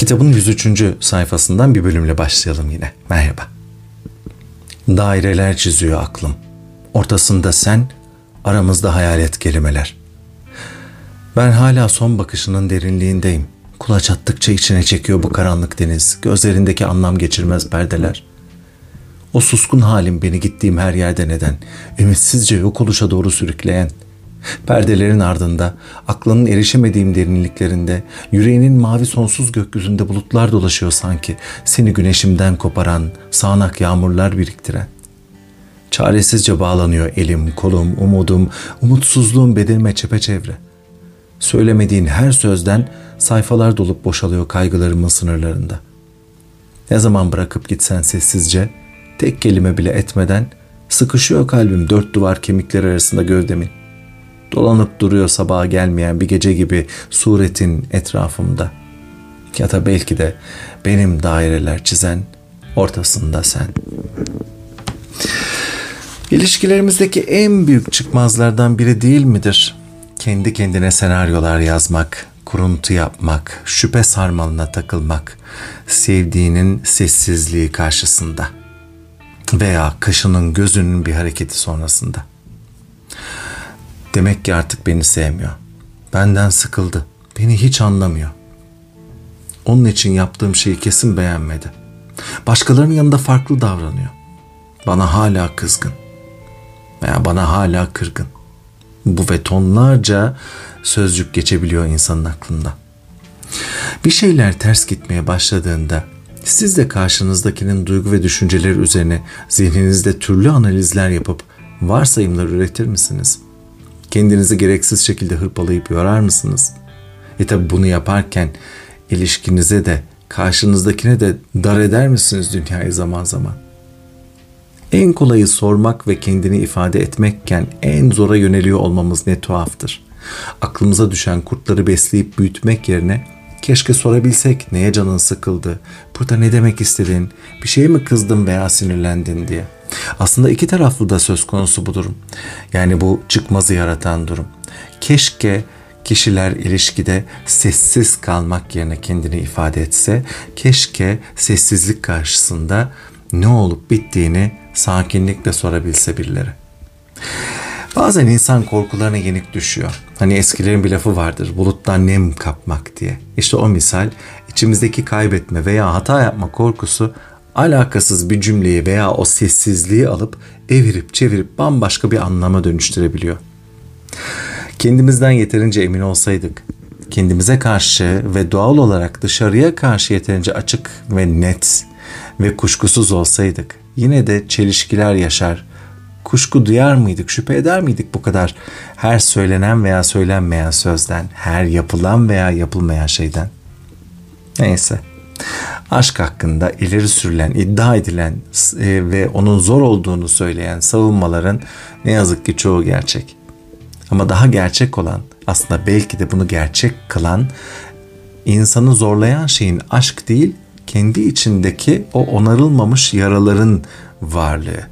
Kitabın 103. sayfasından bir bölümle başlayalım yine. Merhaba. Daireler çiziyor aklım. Ortasında sen, aramızda hayalet kelimeler. Ben hala son bakışının derinliğindeyim. Kulaç attıkça içine çekiyor bu karanlık deniz. Gözlerindeki anlam geçirmez perdeler. O suskun halim beni gittiğim her yerde neden? Ümitsizce yok oluşa doğru sürükleyen. Perdelerin ardında, aklının erişemediğim derinliklerinde, yüreğinin mavi sonsuz gökyüzünde bulutlar dolaşıyor sanki. Seni güneşimden koparan, sağanak yağmurlar biriktiren. Çaresizce bağlanıyor elim, kolum, umudum, umutsuzluğum bedenime çepeçevre. Söylemediğin her sözden sayfalar dolup boşalıyor kaygılarımın sınırlarında. Ne zaman bırakıp gitsen sessizce, tek kelime bile etmeden sıkışıyor kalbim dört duvar kemikler arasında gövdemin. Dolanıp duruyor sabaha gelmeyen bir gece gibi suretin etrafımda. Ya da belki de benim daireler çizen ortasında sen. İlişkilerimizdeki en büyük çıkmazlardan biri değil midir? Kendi kendine senaryolar yazmak, kuruntu yapmak, şüphe sarmalına takılmak, sevdiğinin sessizliği karşısında veya kaşının gözünün bir hareketi sonrasında. Demek ki artık beni sevmiyor. Benden sıkıldı. Beni hiç anlamıyor. Onun için yaptığım şeyi kesin beğenmedi. Başkalarının yanında farklı davranıyor. Bana hala kızgın. Veya bana hala kırgın. Bu ve tonlarca sözcük geçebiliyor insanın aklında. Bir şeyler ters gitmeye başladığında siz de karşınızdakinin duygu ve düşünceleri üzerine zihninizde türlü analizler yapıp varsayımlar üretir misiniz? Kendinizi gereksiz şekilde hırpalayıp yorar mısınız? E tabi bunu yaparken ilişkinize de karşınızdakine de dar eder misiniz dünyayı zaman zaman? En kolayı sormak ve kendini ifade etmekken en zora yöneliyor olmamız ne tuhaftır. Aklımıza düşen kurtları besleyip büyütmek yerine keşke sorabilsek neye canın sıkıldı, burada ne demek istedin, bir şeye mi kızdın veya sinirlendin diye. Aslında iki taraflı da söz konusu bu durum. Yani bu çıkmazı yaratan durum. Keşke kişiler ilişkide sessiz kalmak yerine kendini ifade etse, keşke sessizlik karşısında ne olup bittiğini sakinlikle sorabilse birileri. Bazen insan korkularına yenik düşüyor. Hani eskilerin bir lafı vardır buluttan nem kapmak diye. İşte o misal içimizdeki kaybetme veya hata yapma korkusu alakasız bir cümleyi veya o sessizliği alıp evirip çevirip bambaşka bir anlama dönüştürebiliyor. Kendimizden yeterince emin olsaydık, kendimize karşı ve doğal olarak dışarıya karşı yeterince açık ve net ve kuşkusuz olsaydık, yine de çelişkiler yaşar, kuşku duyar mıydık, şüphe eder miydik bu kadar her söylenen veya söylenmeyen sözden, her yapılan veya yapılmayan şeyden? Neyse. Aşk hakkında ileri sürülen, iddia edilen e, ve onun zor olduğunu söyleyen savunmaların ne yazık ki çoğu gerçek. Ama daha gerçek olan, aslında belki de bunu gerçek kılan, insanı zorlayan şeyin aşk değil, kendi içindeki o onarılmamış yaraların varlığı.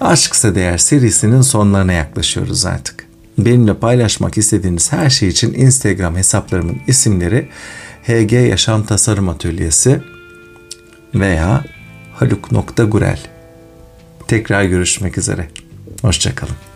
Aşksa Değer serisinin sonlarına yaklaşıyoruz artık. Benimle paylaşmak istediğiniz her şey için Instagram hesaplarımın isimleri HG Yaşam Tasarım Atölyesi veya haluk.gurel. Tekrar görüşmek üzere. Hoşçakalın.